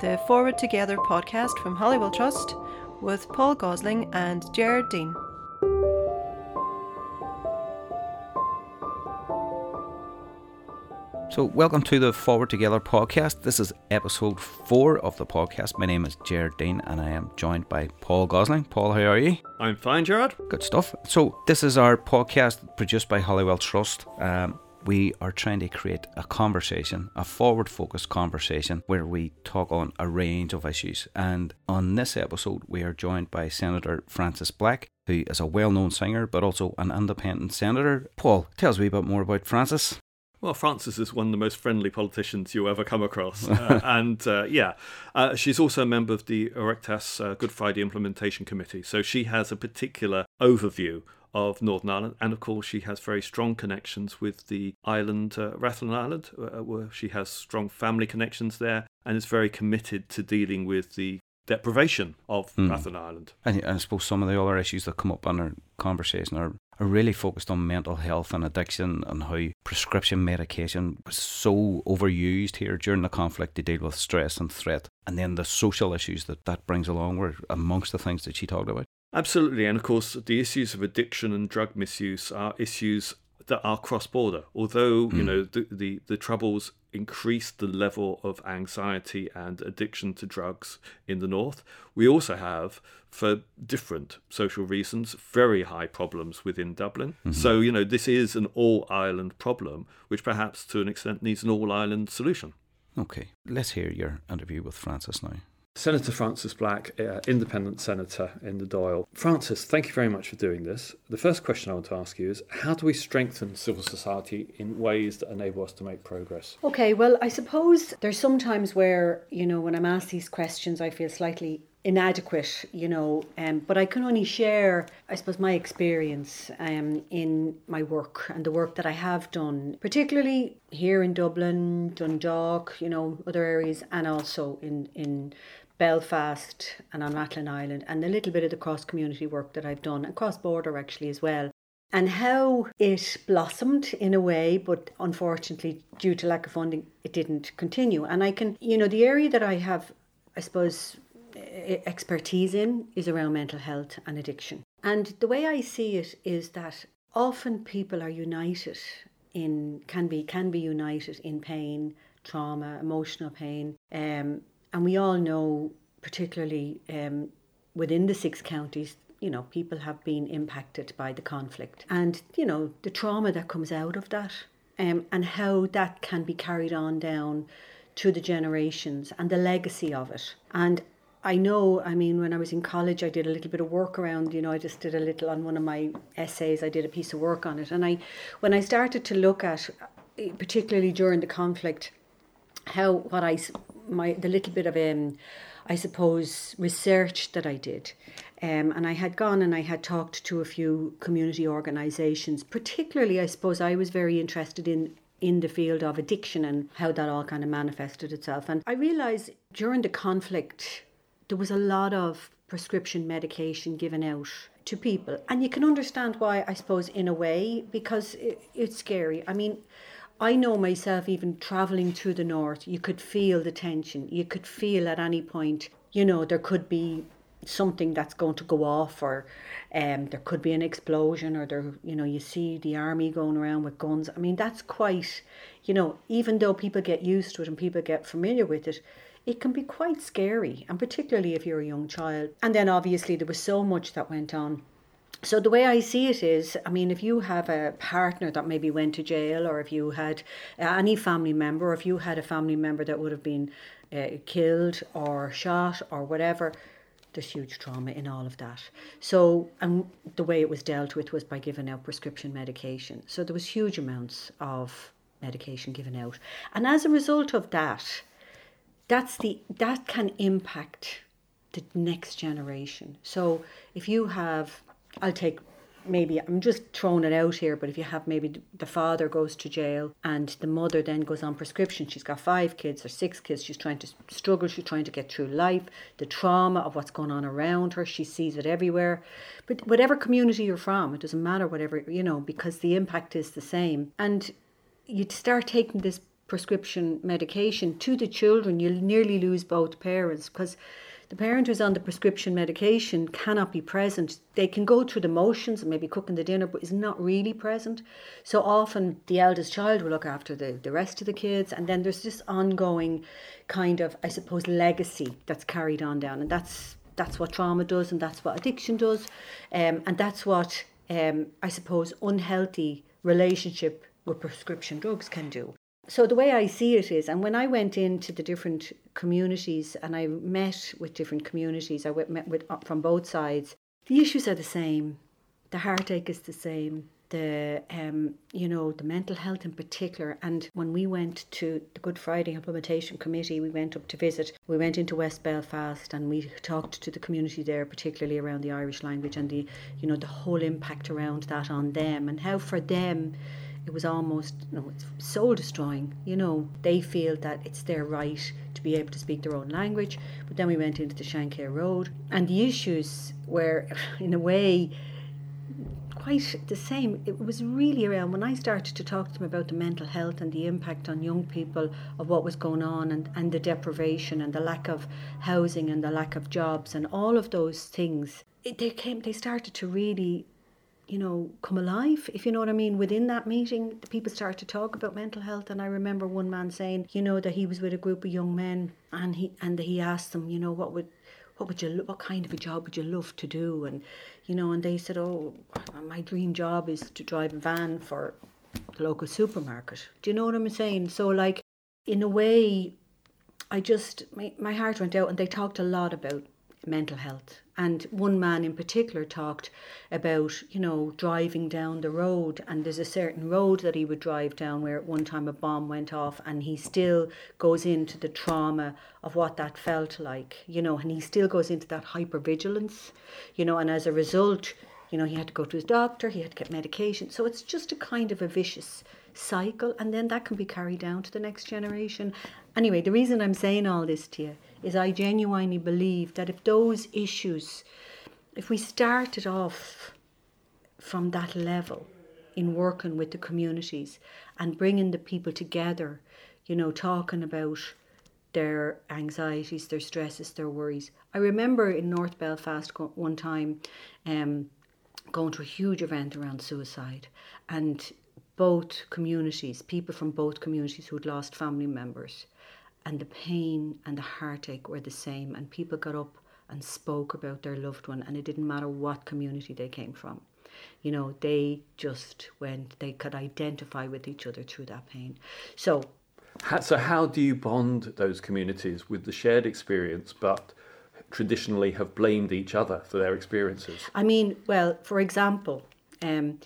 the Forward Together podcast from Holywell Trust with Paul Gosling and Jared Dean. So, welcome to the Forward Together podcast. This is episode four of the podcast. My name is Jared Dean and I am joined by Paul Gosling. Paul, how are you? I'm fine, Jared. Good stuff. So, this is our podcast produced by Holywell Trust. Um, we are trying to create a conversation, a forward focused conversation where we talk on a range of issues. And on this episode, we are joined by Senator Frances Black, who is a well known singer but also an independent senator. Paul, tell us a wee bit more about Frances. Well, Frances is one of the most friendly politicians you ever come across. Uh, and uh, yeah, uh, she's also a member of the Oireachtas uh, Good Friday Implementation Committee. So she has a particular overview of Northern Ireland. And of course, she has very strong connections with the island, uh, Rathlin Island, uh, where she has strong family connections there and is very committed to dealing with the deprivation of mm. Rathlin Island. And I suppose some of the other issues that come up in our conversation are, are really focused on mental health and addiction and how prescription medication was so overused here during the conflict to deal with stress and threat. And then the social issues that that brings along were amongst the things that she talked about. Absolutely. And of course, the issues of addiction and drug misuse are issues that are cross border. Although, mm. you hmm. know, the, the, the troubles increase the level of anxiety and addiction to drugs in the north, we also have, for different social reasons, very high problems within Dublin. Mm-hmm. So, you know, this is an all Ireland problem, which perhaps to an extent needs an all Ireland solution. Okay, let's hear your interview with Frances now. Senator Frances Black, uh, independent senator in the Dáil. Frances, thank you very much for doing this. The first question I want to ask you is how do we strengthen civil society in ways that enable us to make progress? Okay, well, I suppose there's sometimes where, you know, when I'm asked these questions, I feel slightly inadequate, you know, um, but I can only share, I suppose, my experience um, in my work and the work that I have done, particularly here in Dublin, Dundalk, you know, other areas, and also in, in Belfast and on Rathlin Island, and a little bit of the cross community work that I've done, and cross border actually as well. And how it blossomed in a way, but unfortunately, due to lack of funding, it didn't continue. And I can, you know, the area that I have, I suppose, expertise in is around mental health and addiction. And the way I see it is that often people are united in can be can be united in pain, trauma, emotional pain, um, and we all know, particularly um, within the six counties, you know, people have been impacted by the conflict. And, you know, the trauma that comes out of that um, and how that can be carried on down to the generations and the legacy of it. And I know, I mean, when I was in college, I did a little bit of work around, you know, I just did a little on one of my essays, I did a piece of work on it. And I, when I started to look at, particularly during the conflict, how what I my the little bit of um, I suppose research that I did, um, and I had gone and I had talked to a few community organisations. Particularly, I suppose I was very interested in in the field of addiction and how that all kind of manifested itself. And I realised during the conflict there was a lot of prescription medication given out to people, and you can understand why. I suppose in a way because it, it's scary. I mean I know myself, even traveling to the north, you could feel the tension. You could feel at any point, you know, there could be something that's going to go off, or um, there could be an explosion, or there, you know, you see the army going around with guns. I mean, that's quite, you know, even though people get used to it and people get familiar with it, it can be quite scary, and particularly if you're a young child. And then obviously there was so much that went on so the way I see it is, I mean, if you have a partner that maybe went to jail, or if you had any family member, or if you had a family member that would have been uh, killed or shot or whatever, there's huge trauma in all of that. So, and the way it was dealt with was by giving out prescription medication. So there was huge amounts of medication given out, and as a result of that, that's the that can impact the next generation. So if you have I'll take maybe I'm just throwing it out here, but if you have maybe the father goes to jail and the mother then goes on prescription, she's got five kids or six kids, she's trying to struggle, she's trying to get through life, the trauma of what's going on around her, she sees it everywhere. But whatever community you're from, it doesn't matter whatever, you know, because the impact is the same. And you start taking this prescription medication to the children, you'll nearly lose both parents because the parent who's on the prescription medication cannot be present. They can go through the motions and maybe cooking the dinner, but is not really present. So often the eldest child will look after the, the rest of the kids, and then there's this ongoing kind of, I suppose, legacy that's carried on down, and that's that's what trauma does, and that's what addiction does, um, and that's what um, I suppose unhealthy relationship with prescription drugs can do. So the way I see it is, and when I went into the different communities and I met with different communities, I met with from both sides. The issues are the same. The heartache is the same. The um, you know the mental health in particular. And when we went to the Good Friday Implementation Committee, we went up to visit. We went into West Belfast and we talked to the community there, particularly around the Irish language and the you know the whole impact around that on them and how for them it was almost you know, it's soul destroying. You know, they feel that it's their right to be able to speak their own language. But then we went into the Shankill Road, and the issues were, in a way, quite the same. It was really around when I started to talk to them about the mental health and the impact on young people of what was going on and, and the deprivation and the lack of housing and the lack of jobs and all of those things. It, they came they started to really you know, come alive, if you know what I mean. Within that meeting, the people started to talk about mental health, and I remember one man saying, you know, that he was with a group of young men, and he and he asked them, you know, what would what would you what kind of a job would you love to do? And you know and they said oh my dream job is to drive a van for the local supermarket. Do you know what i'm saying? So like in a way i just my, my heart went out and they talked a lot about mental health and one man in particular talked about, you know, driving down the road. And there's a certain road that he would drive down where at one time a bomb went off, and he still goes into the trauma of what that felt like, you know, and he still goes into that hypervigilance, you know, and as a result, you know, he had to go to his doctor, he had to get medication. So it's just a kind of a vicious cycle, and then that can be carried down to the next generation. Anyway, the reason I'm saying all this to you is I genuinely believe that if those issues, if we started off from that level in working with the communities and bringing the people together, you know, talking about their anxieties, their stresses, their worries. I remember in North Belfast one time um, going to a huge event around suicide, and both communities, people from both communities who'd lost family members, and the pain and the heartache were the same. And people got up and spoke about their loved one, and it didn't matter what community they came from. You know, they just went, they could identify with each other through that pain. So, so how do you bond those communities with the shared experience, but traditionally have blamed each other for their experiences? I mean, well, for example, um,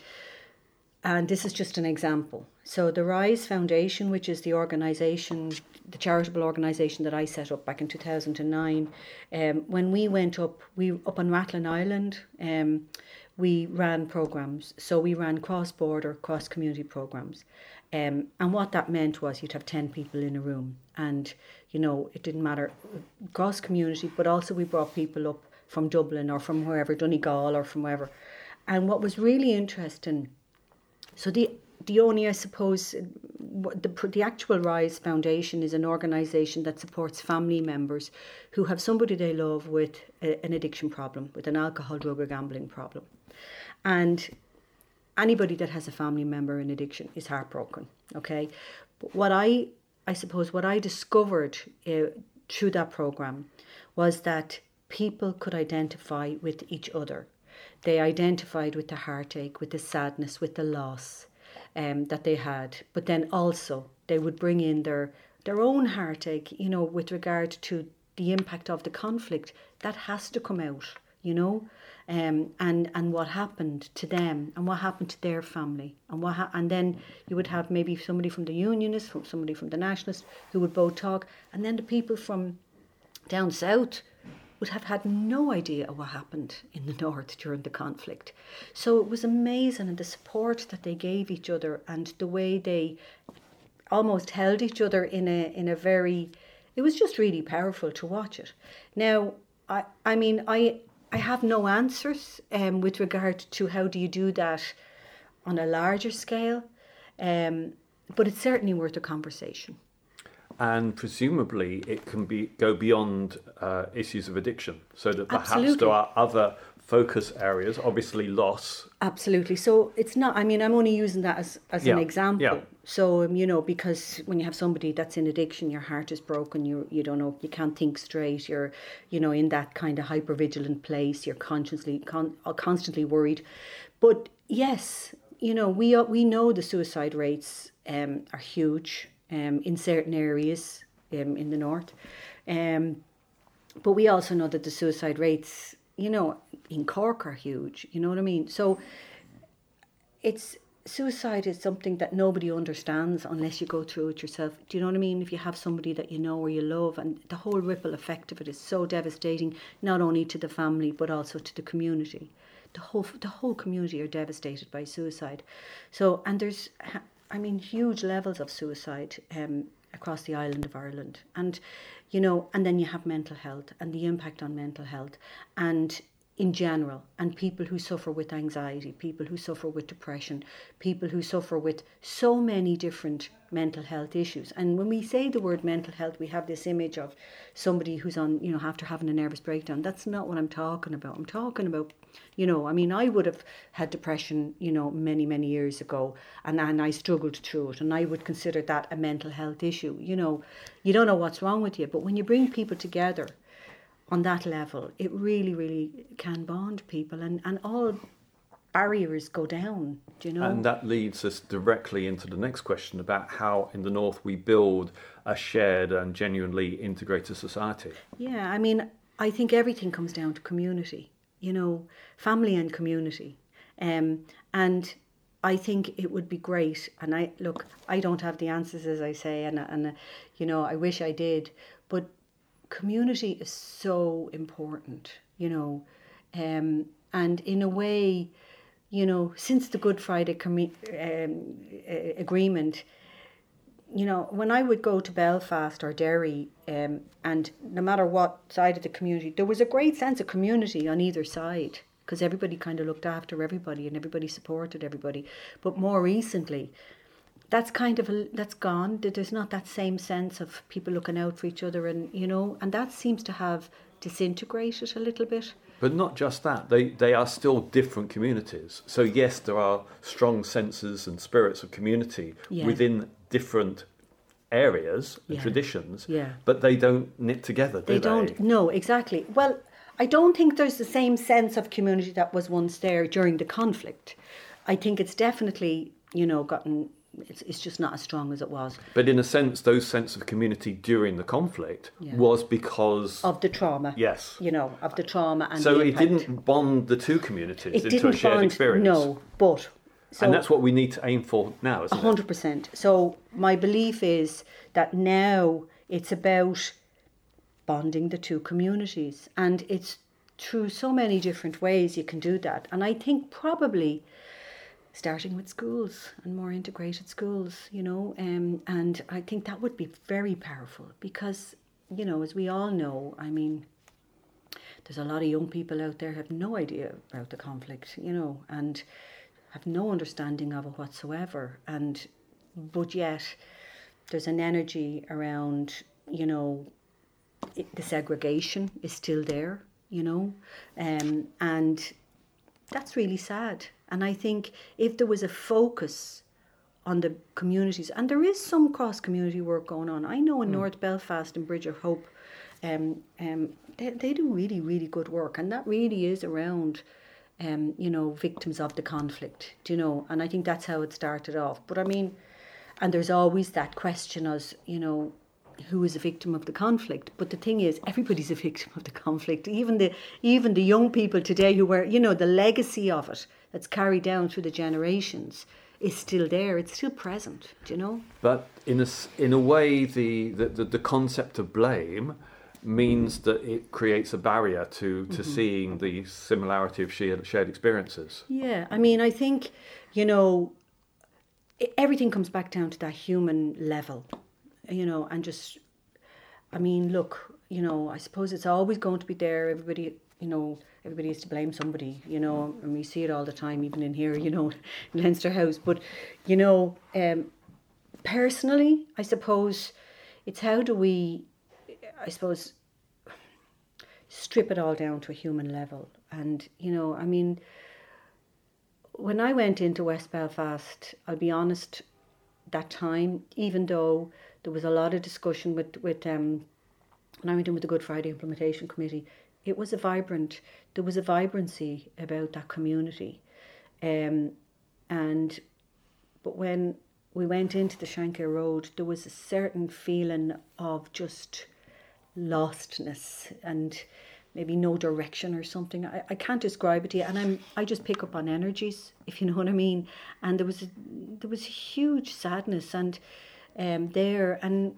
and this is just an example. So, the RISE Foundation, which is the organisation the charitable organisation that I set up back in 2009, um, when we went up, we up on Rathlin Island, um, we ran programs. So we ran cross border, cross community programs. Um, and what that meant was you'd have 10 people in a room. And, you know, it didn't matter cross community, but also we brought people up from Dublin or from wherever, Donegal or from wherever. And what was really interesting, so the the only, I suppose, the, the actual Rise Foundation is an organisation that supports family members who have somebody they love with a, an addiction problem, with an alcohol, drug, or gambling problem. And anybody that has a family member in addiction is heartbroken, okay? But what I, I suppose, what I discovered uh, through that program was that people could identify with each other. They identified with the heartache, with the sadness, with the loss um, that they had. But then also they would bring in their their own heartache, you know, with regard to the impact of the conflict. That has to come out, you know, um, and and what happened to them and what happened to their family and what ha- and then you would have maybe somebody from the unionists, from somebody from the nationalists who would both talk, and then the people from down south would have had no idea what happened in the north during the conflict. So it was amazing and the support that they gave each other and the way they almost held each other in a in a very it was just really powerful to watch it. Now I I mean I I have no answers um, with regard to how do you do that on a larger scale. Um, but it's certainly worth a conversation. And presumably it can be go beyond uh, issues of addiction so that perhaps Absolutely. there are other focus areas obviously loss Absolutely. So it's not. I mean, I'm only using that as as an example. yeah. So um, you know, because when you have somebody that's in addiction, your heart is broken. You you don't know. You can't think straight. You're you know in that kind of hyper vigilant place. You're consciously con- uh, constantly worried. But yes, you know we uh, we know the suicide rates um, are huge um, in certain areas um, in the north. Um, but we also know that the suicide rates, you know, in Cork are huge. You know what I mean? So it's suicide is something that nobody understands unless you go through it yourself. Do you know what I mean? If you have somebody that you know or you love, and the whole ripple effect of it is so devastating, not only to the family but also to the community. The whole the whole community are devastated by suicide. So and there's, I mean, huge levels of suicide. Um, across the island of Ireland. And, you know, and then you have mental health and the impact on mental health and in general, and people who suffer with anxiety, people who suffer with depression, people who suffer with so many different mental health issues. And when we say the word mental health, we have this image of somebody who's on, you know, after having a nervous breakdown. That's not what I'm talking about. I'm talking about, you know, I mean, I would have had depression, you know, many, many years ago, and, and I struggled through it, and I would consider that a mental health issue. You know, you don't know what's wrong with you, but when you bring people together, on that level, it really, really can bond people, and, and all barriers go down. Do you know? and that leads us directly into the next question about how in the north we build a shared and genuinely integrated society yeah, I mean, I think everything comes down to community. You know, family and community, um, and I think it would be great. And I look, I don't have the answers, as I say, and and you know, I wish I did, but community is so important, you know, um, and in a way, you know, since the Good Friday commi- um, agreement, you know, when I would go to Belfast or Derry, um, and no matter what side of the community, there was a great sense of community on either side because everybody kind of looked after everybody and everybody supported everybody. But more recently, that's kind of a, that's gone. There's not that same sense of people looking out for each other, and you know, and that seems to have disintegrated a little bit. But not just that, they, they are still different communities. So, yes, there are strong senses and spirits of community Yeah. within different areas and Yeah. traditions, Yeah. but they don't knit together, do They they? don't. No, exactly. Well, I don't think there's the same sense of community that was once there during the conflict. I think it's definitely, you know, gotten. It's, it's just not as strong as it was But in a sense, those sense of community during the conflict Yeah. was because. of the trauma. Yes. You know, of the trauma and so it didn't bond the two communities It into didn't a shared bond. experience. No, but so and that's what we need to aim for now, isn't it? hundred percent. So my belief is that now it's about bonding the two communities, and it's through so many different ways you can do that. And I think probably starting with schools and more integrated schools, you know, um, and I think that would be very powerful because, you know, as we all know, I mean, there's a lot of young people out there have no idea about the conflict, you know, and have no understanding of it whatsoever. And but yet, there's an energy around, you know, it, the segregation is still there, you know, um, and that's really sad. And I think if there was a focus on the communities, and there is some cross community work going on. I know in North Belfast and Bridge of Hope, um, um, they, they do really, really good work, and that really is around, um, you know, victims of the conflict, do you know? And I think that's how it started off. But I mean, and there's always that question as, you know, who is a victim of the conflict. But the thing is, everybody's a victim of the conflict. Even the even the young people today who were, you know, the legacy of it that's carried down through the generations is still there. It's still present. Do you know? But in a, in a way, the, the, the, concept of blame means that it creates a barrier to, to Mm-hmm. seeing the similarity of shared, shared experiences. Yeah. I mean, I think, you know, everything comes back down to that human level, you know, and just, I mean, look, you know, I suppose it's always going to be there. Everybody, you know, everybody is to blame somebody, you know, and we see it all the time, even in here, you know, in Leinster House. But, you know, um, personally, I suppose it's how do we, I suppose, strip it all down to a human level. And, you know, I mean, when I went into West Belfast, I'll be honest, that time, even though there was a lot of discussion with, with um, when I went in with the Good Friday Implementation Committee, it was a vibrant, there was a vibrancy about that community. Um, and, but when we went into the Shankill Road, there was a certain feeling of just lostness and maybe no direction or something. I, I can't describe it to you. And I'm I just pick up on energies, if you know what I mean. And there was a, there was a huge sadness and um there and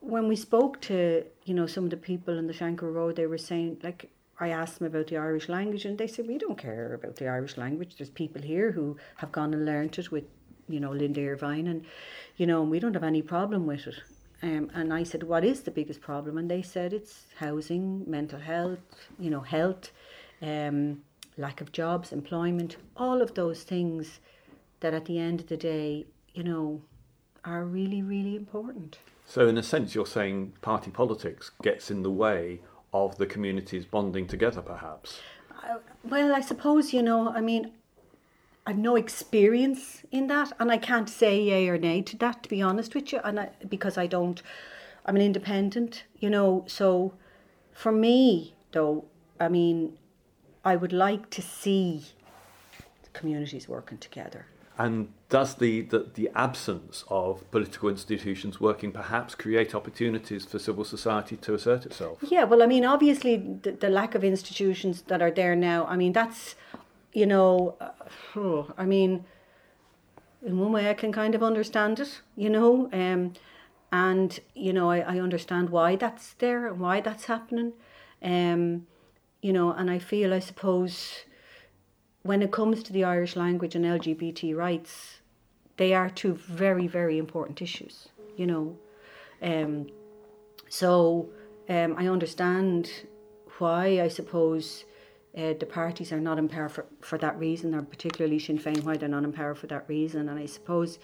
when we spoke to, you know, some of the people in the Shankill Road, they were saying like I asked them about the Irish language and they said, We don't care about the Irish language. There's people here who have gone and learnt it with, you know, Linda Ervine and you know, we don't have any problem with it. Um, and I said, what is the biggest problem? And they said it's housing, mental health, you know, health, um, lack of jobs, employment, all of those things that at the end of the day, you know, are really, really important. So, in a sense, you're saying party politics gets in the way of the communities bonding together, perhaps? Uh, well, I suppose, you know, I mean, I've no experience in that, and I can't say yay or nay to that, to be honest with you, and I, because I don't, I'm an independent, you know. So, for me, though, I mean, I would like to see communities working together. And does the, the, the absence of political institutions working perhaps create opportunities for civil society to assert itself? Yeah, well, I mean, obviously, the, the lack of institutions that are there now, I mean, that's you know, uh, I mean, in one way I can kind of understand it, you know, um, and you know I, I understand why that's there and why that's happening, um, you know, and I feel I suppose when it comes to the Irish language and LGBT rights, they are two very very important issues, you know, um, so um, I understand why I suppose uh, the parties are not in power for, for that reason, or particularly Sinn Féin, why they're not in power for that reason. And I suppose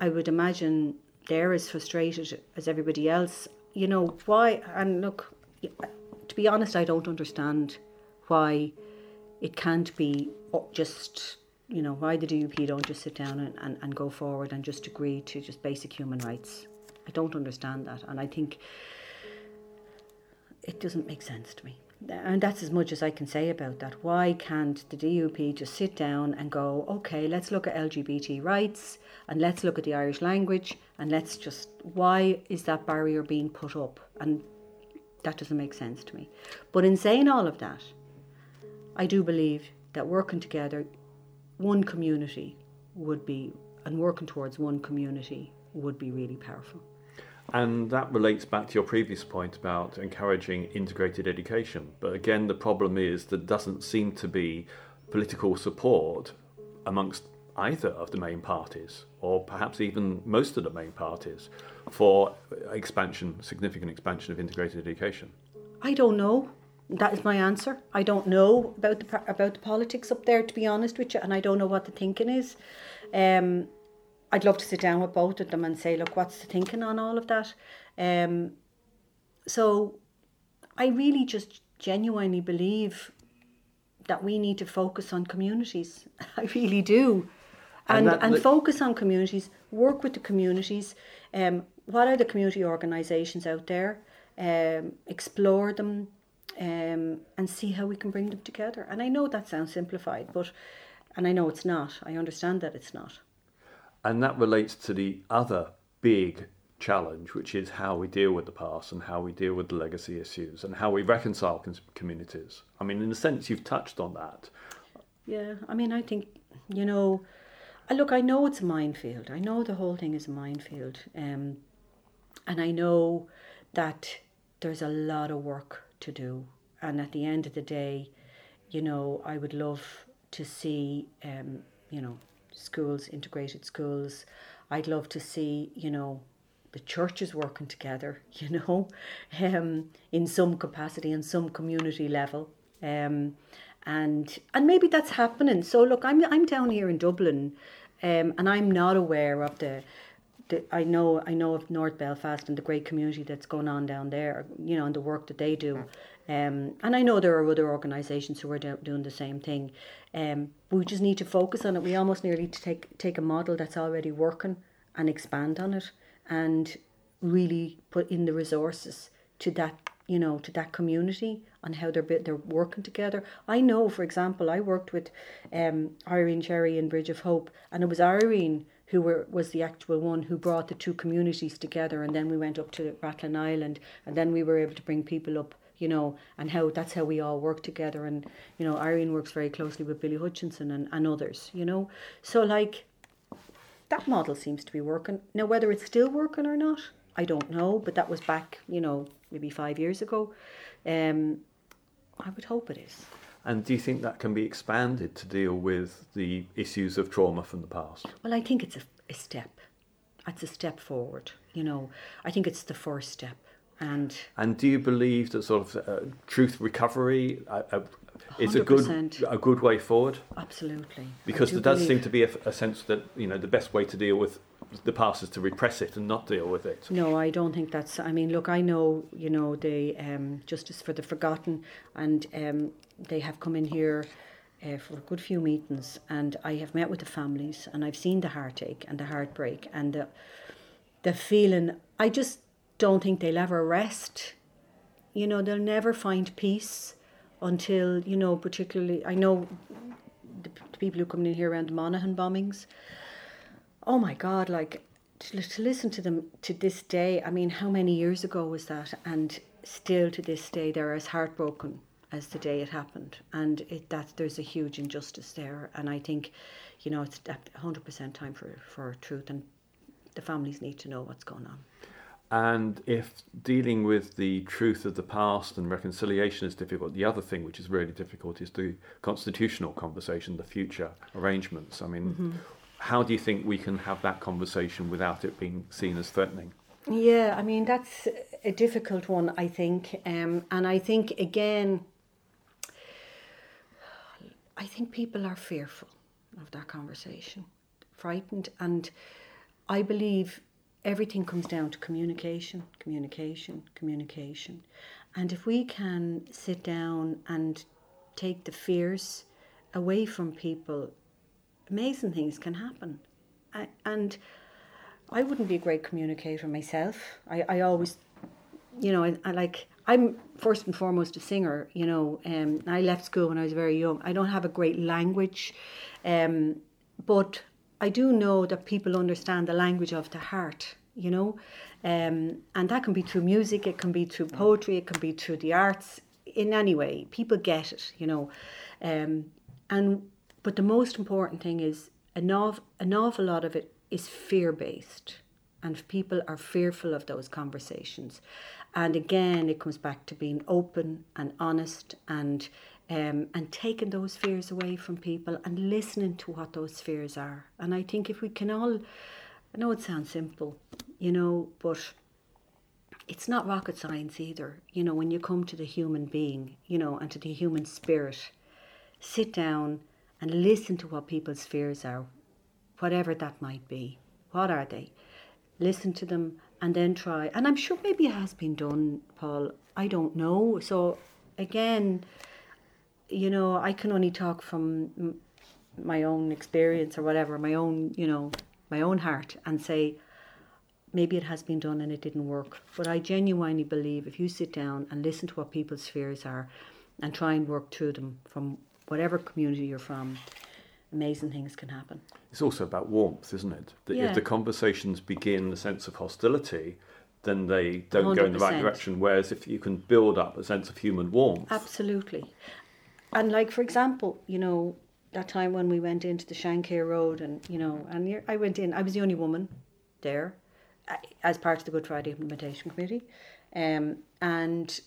I would imagine they're as frustrated as everybody else. You know, why? And look, to be honest, I don't understand why it can't be oh, just, you know, why the DUP don't just sit down and, and, and go forward and just agree to just basic human rights. I don't understand that. And I think it doesn't make sense to me and that's as much as I can say about that. Why can't the DUP just sit down and go, okay, let's look at LGBT rights and let's look at the Irish language and let's just, why is that barrier being put up? And that doesn't make sense to me. But in saying all of that, I do believe that working together, one community would be, and working towards one community would be really powerful. And that relates back to your previous point about encouraging integrated education. But again, the problem is there doesn't seem to be political support amongst either of the main parties, or perhaps even most of the main parties, for expansion, significant expansion of integrated education. I don't know. That is my answer. I don't know about the about the politics up there, to be honest with you, and I don't know what the thinking is. Um, I'd love to sit down with both of them and say, look, what's the thinking on all of that? Um, so I really just genuinely believe that we need to focus on communities. I really do. And, and, that, and focus on communities, work with the communities. Um, what are the community organisations out there? Um, explore them um, and see how we can bring them together. And I know that sounds simplified, but, and I know it's not. I understand that it's not. And that relates to the other big challenge, which is how we deal with the past and how we deal with the legacy issues and how we reconcile communities. I mean, in a sense, you've touched on that. Yeah, I mean, I think, you know, look, I know it's a minefield. I know the whole thing is a minefield. Um, and I know that there's a lot of work to do. And at the end of the day, you know, I would love to see, um, you know, schools, integrated schools. I'd love to see, you know, the churches working together, you know, um, in some capacity, in some community level. Um, and and maybe that's happening. So look, I'm I'm down here in Dublin, um, and I'm not aware of the the, I know I know of North Belfast and the great community that's going on down there, you know, and the work that they do. Um, and I know there are other organisations who are do, doing the same thing. Um, we just need to focus on it. We almost nearly to take take a model that's already working and expand on it, and really put in the resources to that you know to that community on how they're they're working together. I know, for example, I worked with um, Irene Sherry and Bridge of Hope, and it was Irene who were, was the actual one who brought the two communities together. And then we went up to Rathlin Island, and then we were able to bring people up, you know, and how that's how we all work together. And you know, Irene works very closely with Billy Hutchinson and, and others, you know. So like that model seems to be working now. Whether it's still working or not, I don't know. But that was back, you know, maybe five years ago. Um, I would hope it is. And do you think that can be expanded to deal with the issues of trauma from the past? Well, I think it's a, a step. It's a step forward. You know, I think it's the first step. And and do you believe that sort of uh, truth recovery uh, uh, is a good a good way forward? Absolutely. Because there does seem to be a, a sense that you know the best way to deal with the past is to repress it and not deal with it. No, I don't think that's. I mean, look, I know you know the um, Justice for the Forgotten, and um, they have come in here. Uh, for a good few meetings, and I have met with the families, and I've seen the heartache and the heartbreak and the the feeling. I just don't think they'll ever rest. You know, they'll never find peace until you know. Particularly, I know the, the people who come in here around the Monaghan bombings oh my God, like to, to listen to them to this day. I mean, how many years ago was that? And still to this day, they're as heartbroken as the day it happened. And it, that there's a huge injustice there. And I think, you know, it's 100% time for, for truth. And the families need to know what's going on. And if dealing with the truth of the past and reconciliation is difficult, the other thing which is really difficult is the constitutional conversation, the future arrangements. I mean, mm-hmm how do you think we can have that conversation without it being seen as threatening? Yeah, I mean, that's a difficult one, I think. Um, and I think, again, I think people are fearful of that conversation, frightened. And I believe everything comes down to communication, communication, communication. And if we can sit down and take the fears away from people amazing things can happen. I, and I wouldn't be a great communicator myself. I, I always, you know, I, I like, I'm first and foremost a singer, you know. Um, I left school when I was very young. I don't have a great language, um, but I do know that people understand the language of the heart, you know. Um, and that can be through music, it can be through poetry, it can be through the arts, in any way. People get it, you know. Um, and but the most important thing is an, awful, an awful lot of it is fear based, and people are fearful of those conversations. And again, it comes back to being open and honest and um, and taking those fears away from people and listening to what those fears are. And I think if we can all, I know it sounds simple, you know, but it's not rocket science either. You know, when you come to the human being, you know, and to the human spirit, sit down and listen to what people's fears are, whatever that might be. What are they? Listen to them and then try. And I'm sure maybe it has been done, Paul. I don't know. So again, you know, I can only talk from my own experience or whatever, my own, you know, my own heart and say, maybe it has been done and it didn't work. But I genuinely believe if you sit down and listen to what people's fears are and try and work through them from whatever community you're from, amazing things can happen. It's also about warmth, isn't it? That yeah. if the conversations begin a sense of hostility, then they don't 100%. go in the right direction. Whereas if you can build up a sense of human warmth. Absolutely. And like, for example, you know, that time when we went into the Shankill Road and, you know, and I went in, I was the only woman there as part of the Good Friday Implementation Committee. Um, and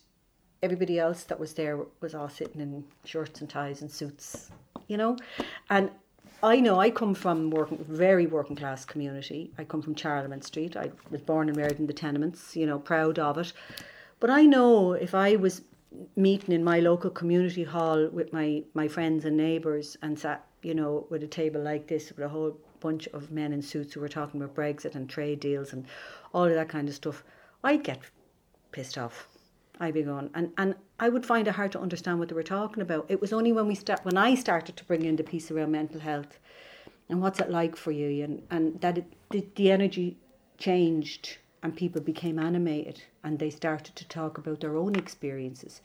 everybody else that was there was all sitting in shirts and ties and suits, you know. And I know I come from working very working class community. I come from Charlemont Street. I was born and reared in the tenements, you know, proud of it. But I know if I was meeting in my local community hall with my, my friends and neighbours and sat you know, with a table like this, with a whole bunch of men in suits who were talking about Brexit and trade deals and all of that kind of stuff, I'd get pissed off. I'd be going, and, and I would find it hard to understand what they were talking about. It was only when we start, when I started to bring in the piece around mental health and what's it like for you, and, and that it, the, the energy changed and people became animated and they started to talk about their own experiences.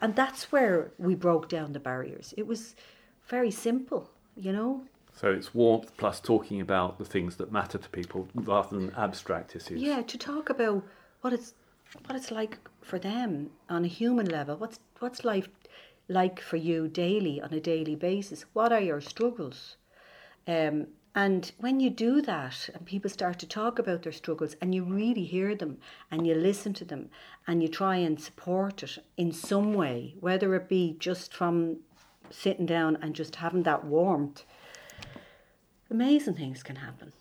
And that's where we broke down the barriers. It was very simple, you know. So it's warmth plus talking about the things that matter to people rather than abstract issues. Yeah, to talk about what it's what it's like for them on a human level. What's what's life like for you daily on a daily basis? What are your struggles? Um, and when you do that, and people start to talk about their struggles, and you really hear them, and you listen to them, and you try and support it in some way, whether it be just from sitting down and just having that warmth, amazing things can happen.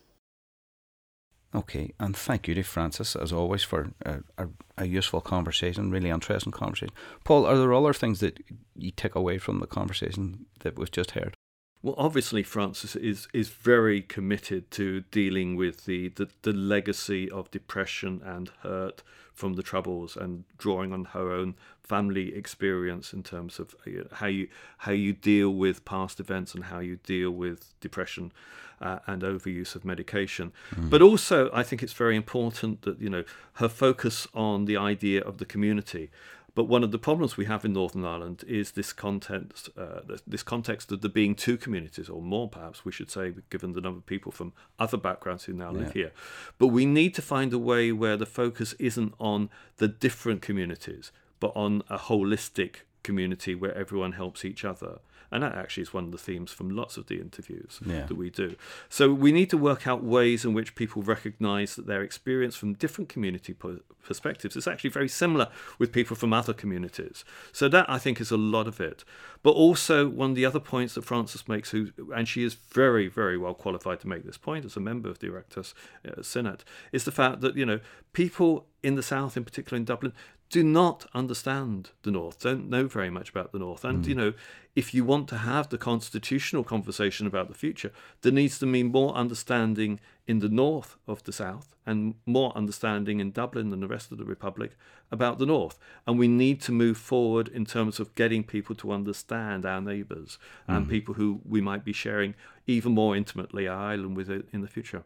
Okay, and thank you to Frances, as always, for a, a, a, useful conversation, really interesting conversation. Paul, are there other things that you take away from the conversation that we've just heard? Well, obviously, Frances is is very committed to dealing with the, the, the legacy of depression and hurt from the troubles, and drawing on her own family experience in terms of uh, how you how you deal with past events and how you deal with depression uh, and overuse of medication. Mm. But also, I think it's very important that you know her focus on the idea of the community. But one of the problems we have in Northern Ireland is this context, uh, this context of there being two communities, or more perhaps we should say, given the number of people from other backgrounds who now yeah. live here. But we need to find a way where the focus isn't on the different communities, but on a holistic community where everyone helps each other. And that actually is one of the themes from lots of the interviews yeah. that we do. So we need to work out ways in which people recognize that their experience from different community po- perspectives is actually very similar with people from other communities. So that I think is a lot of it. But also one of the other points that Frances makes, who and she is very, very well qualified to make this point as a member of the Oireachtas uh, Senate, is the fact that you know people in the south, in particular in Dublin, do not understand the North, don't know very much about the North. And, mm. you know, if you want to have the constitutional conversation about the future, there needs to be more understanding in the North of the South and more understanding in Dublin and the rest of the Republic about the North. And we need to move forward in terms of getting people to understand our neighbours mm. and people who we might be sharing even more intimately our island with in the future.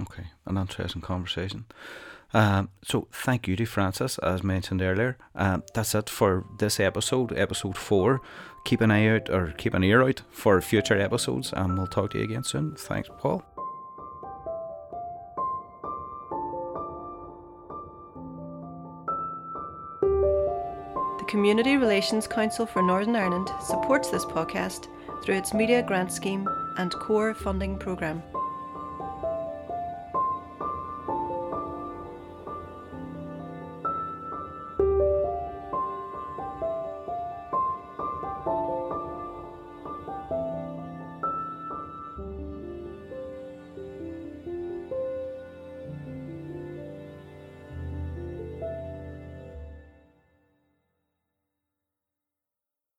Okay, an interesting conversation. Um, so thank you to Frances, as mentioned earlier. Um, that's it for this episode, episode four. Keep an eye out or keep an ear out for future episodes, and we'll talk to you again soon. Thanks, Paul. The Community Relations Council for Northern Ireland supports this podcast through its Media Grant Scheme and Core Funding Programme.